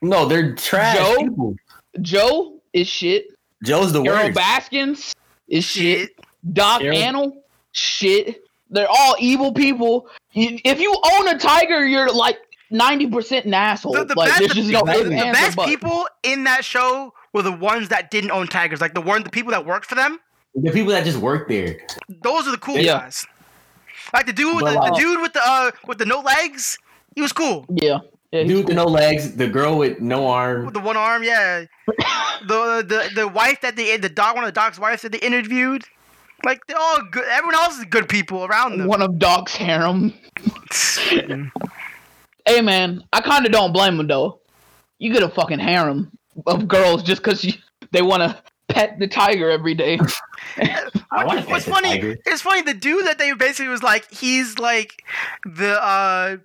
S3: No, they're trash
S2: Joe?
S3: people.
S2: Joe is shit.
S3: Joe's the
S2: Carol
S3: worst.
S2: Baskins is shit.
S1: shit.
S2: Doc
S3: Carol-
S2: Antle, shit. They're all evil people. If you own a tiger, you're like ninety percent an asshole.
S1: The, the
S2: like
S1: best,
S2: there's
S1: the,
S2: no
S1: the- the best people in that show were the ones that didn't own tigers, like the one the people that worked for them.
S3: The people that just worked there.
S1: Those are the cool
S2: Yeah.
S1: guys. Like the dude, with
S3: But,
S1: the, the
S3: uh,
S1: dude with the uh, with the no legs, he was cool.
S2: Yeah, yeah. he's
S3: Dude with the no legs, the girl with no arm.
S1: With the one arm, yeah. the the the wife that they the dog one of the dog's wives that they interviewed. Like they're all good. Everyone else is good people around them.
S2: one of Doc's harem. Hey man, I kind of don't blame him though. You get a fucking harem of girls just because they want to pet the tiger every day.
S3: I want to
S1: What's funny?
S3: tiger.
S1: It's funny. The dude that they basically was like, he's like the uh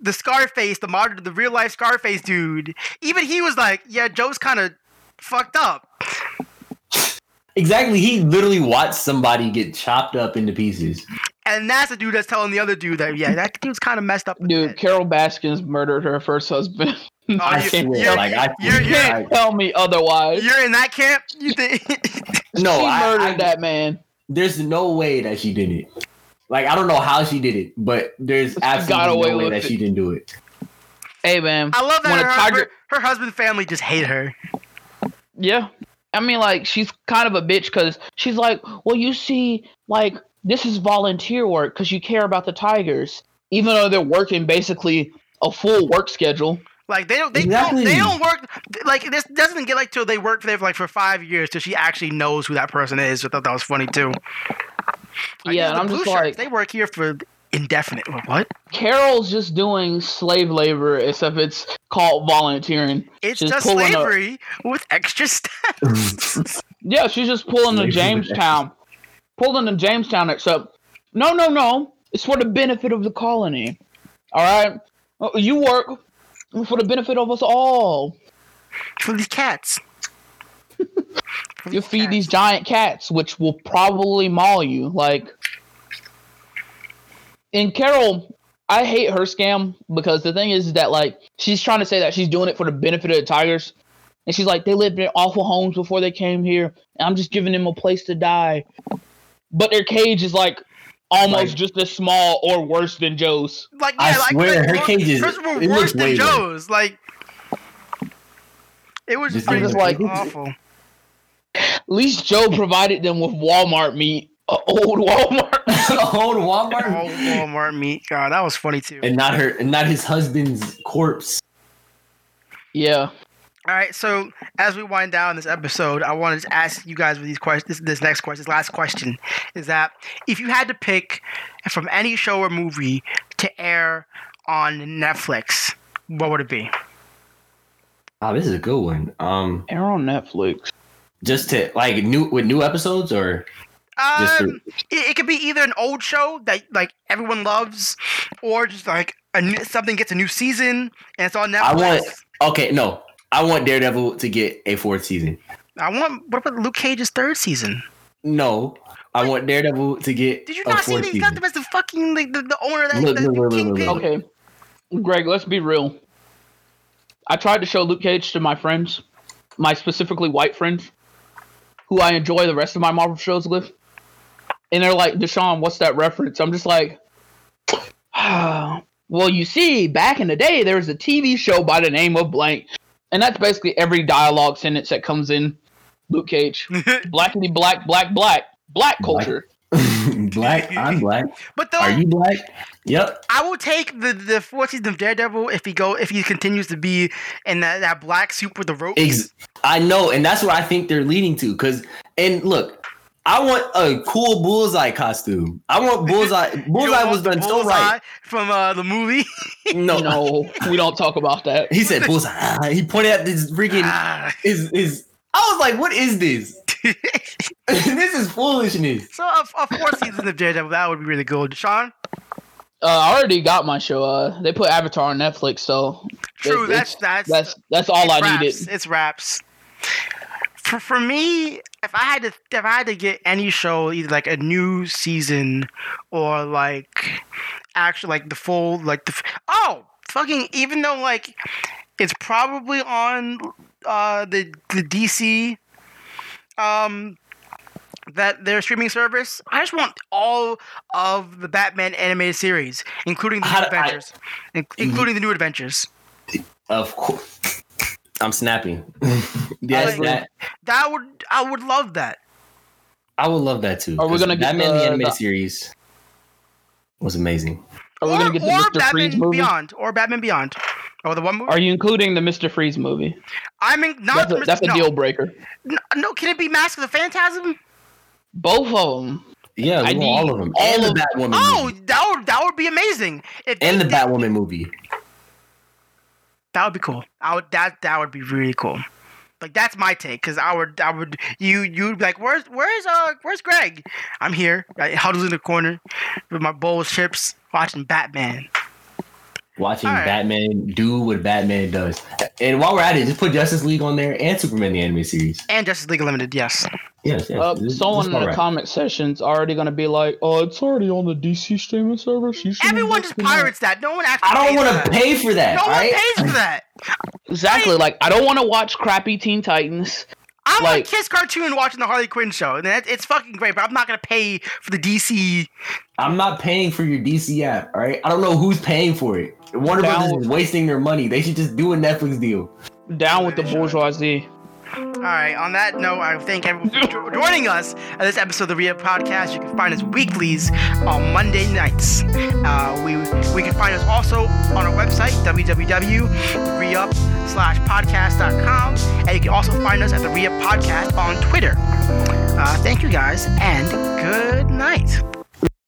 S1: the Scarface, the modern, the real life Scarface dude. Even he was like, yeah, Joe's kind of fucked up.
S3: Exactly. He literally watched somebody get chopped up into pieces.
S1: And that's the dude that's telling the other dude that, yeah, that dude's kind of messed up.
S2: Dude,
S1: head.
S2: Carol Baskins murdered her first husband.
S1: Oh,
S3: I
S1: you-
S3: swear,
S1: you're-
S3: like I
S1: you're-
S2: You
S1: you're-
S2: can't tell me otherwise.
S1: You're in that camp? You think?
S3: no,
S2: she
S3: I,
S2: murdered
S3: I-
S2: that man.
S3: There's no way that she did it. Like I don't know how she did it, but there's
S2: She got
S3: absolutely
S2: away
S3: no way that
S2: it.
S3: she didn't do it.
S2: Hey man,
S1: I love that her,
S2: tiger-
S1: her, her husband family just hate her.
S2: Yeah. I mean, like, she's kind of a bitch because she's like, well, you see, like, this is volunteer work because you care about the Tigers, even though they're working basically a full work schedule.
S1: Like they don't, they
S3: Exactly.
S1: don't, they don't work. Like this doesn't get like till they work there for like for five years till she actually knows who that person is. I thought that was funny too. Like,
S2: yeah, and I'm
S1: the
S2: just
S1: shirts.
S2: like,
S1: they work here for indefinite. What?
S2: Carol's just doing slave labor, except it's called volunteering.
S1: It's
S2: She's
S1: just
S2: pulling a-
S1: slavery with extra steps.
S2: Yeah, she's just pulling the
S3: Slavery with
S2: Jamestown, pulling the Jamestown. Except, no, no, no, it's for the benefit of the colony. All right, Uh, you work for the benefit of us all.
S1: for these cats.
S2: You feed these giant cats, which will probably maul you. Like, and Carol, I hate her scam because the thing is that like she's trying to say that she's doing it for the benefit of the tigers, and she's like they lived in awful homes before they came here, and I'm just giving them a place to die. But their cage is like almost
S3: Like-
S2: just as small or worse than Joe's.
S1: Like
S3: I
S1: yeah, like,
S3: swear,
S1: like,
S3: her
S1: wor-
S3: cage is-
S1: hers were
S3: it
S1: worse than
S3: way worse.
S1: Joe's. Like it was
S3: Just
S1: pretty
S2: give it-
S1: awful.
S2: At least Joe provided them with Walmart meat, uh, old Walmart.
S3: Old Walmart.
S1: Oh, Walmart meat. God, that was funny too.
S3: And not her, and not his husband's corpse.
S2: yeah.
S1: All right, so as we wind down this episode, I wanted to ask you guys with these questions. This, this next question, this last question, is that if you had to pick from any show or movie to air on Netflix, what would it be?
S3: Oh, this is a good one. Um,
S2: Air on Netflix.
S3: just to like new with new episodes or
S1: Um, it, it could be either an old show that like everyone loves, or just like a new, something gets a new season and it's on Netflix.
S3: I want- okay, no, I want Daredevil to get a fourth season.
S1: I want. What about Luke Cage's third season?
S3: No, I want Daredevil to get
S1: Did you
S3: a
S1: not see
S3: fourth
S1: that he
S3: season.
S1: got them as the fucking like the, the owner of that,
S3: Look,
S1: the,
S3: look,
S1: the
S3: look, look,
S1: Kingpin?
S3: look.
S2: Okay. Greg, let's be real. I tried to show Luke Cage to my friends, my specifically white friends, who I enjoy the rest of my Marvel shows with. And they're like, Deshaun, what's that reference? I'm just like, well, you see, back in the day, there was a TV show by the name of blank. And that's basically every dialogue sentence that comes in Luke Cage. Blackity black, black, black, black culture.
S3: black, I'm black.
S1: but though,
S3: Are you black? Yep.
S1: I will take the the fourth season of Daredevil if he go if he continues to be in that, that black suit with the rope.
S3: Ex- I know, and that's what I think they're leading to. Cause and look, I want a cool bullseye costume. I want bullseye. Bullseye
S1: don't
S3: was
S1: want the
S3: done so right.
S1: from uh, the movie.
S3: No,
S2: No, we don't talk about that.
S3: he said bullseye. He pointed at this freaking
S1: Ah.
S3: his his. I was like, what is this? this is foolishness.
S1: so a, a fourth season of Daredevil that would be really good. Sean,
S2: Uh, I already got my show. Uh, they put Avatar on Netflix, so
S1: true.
S2: It-
S1: that's that's
S2: that's that's all
S1: it's
S2: I
S1: raps.
S2: needed.
S1: It's raps. For for me, if I had to if I had to get any show, either like a new season or like actually like the full like the oh fucking even though like it's probably on uh the the DC um that their streaming service. I just want all of the Batman animated series, including the new
S3: I-
S1: adventures, in- including the new adventures.
S3: Of course, I'm snapping.
S1: like
S3: yes, that
S1: That would I would love that.
S3: I would love that too.
S2: Are we
S3: 'cause
S2: gonna get
S3: Batman the
S2: the-
S3: animated
S2: the-
S3: series was amazing.
S2: Are we
S1: or,
S2: gonna get the
S1: or
S2: Mr.
S1: Batman
S2: Freeze movie?
S1: Beyond or Batman Beyond. Oh, the one movie.
S2: Are you including the Mr. Freeze movie?
S1: I mean, not
S2: That's a,
S1: the,
S2: that's a
S1: no,
S2: deal breaker.
S1: No, no, can it be Mask of the Phantasm?
S2: Both of them.
S3: Yeah,
S2: I need
S3: all of them.
S2: all
S3: and
S2: of-
S3: the Batwoman
S1: Oh,
S3: movie.
S1: that would that would be amazing. If
S3: And
S1: they
S3: the
S1: did-
S3: Batwoman movie.
S1: That would be cool. I would that that would be really cool. Like that's my take because I would I would you you'd be like where's where's uh where's Greg? I'm here. I huddled in the corner with my bowl of chips watching Batman.
S3: Watching
S1: All right.
S3: Batman do what Batman does. And while we're at it, just put Justice League on there and Superman the anime series.
S1: And Justice League Unlimited, yes.
S3: Yes, yes.
S2: Uh,
S3: this-
S2: someone
S3: this
S2: in the
S3: right.
S2: comment section's already gonna be like, "Oh, it's already on the DC streaming service." You
S1: Everyone just pirates that. No one actually.
S3: I don't want to pay for that.
S1: No
S3: all
S1: one pays for that.
S2: Exactly. Like, I don't want to watch crappy Teen Titans.
S1: I want
S2: Like-
S1: a Kiss cartoon watching the Harley Quinn show. And it- it's fucking great, but I'm not gonna pay for the DC.
S3: I'm not paying for your DC app. All right. I don't know who's paying for it. Warner
S2: Down-
S3: Brothers is wasting their money. They should just do a Netflix deal.
S2: Down with the bourgeoisie.
S1: All right. On that note, I thank everyone for joining us at this episode of the Re-Up Podcast. You can find us weeklies on Monday nights. Uh, we we can find us also on our website www.reup slash podcast.com, and you can also find us at the Re-Up Podcast on Twitter. Uh, thank you guys, and good night.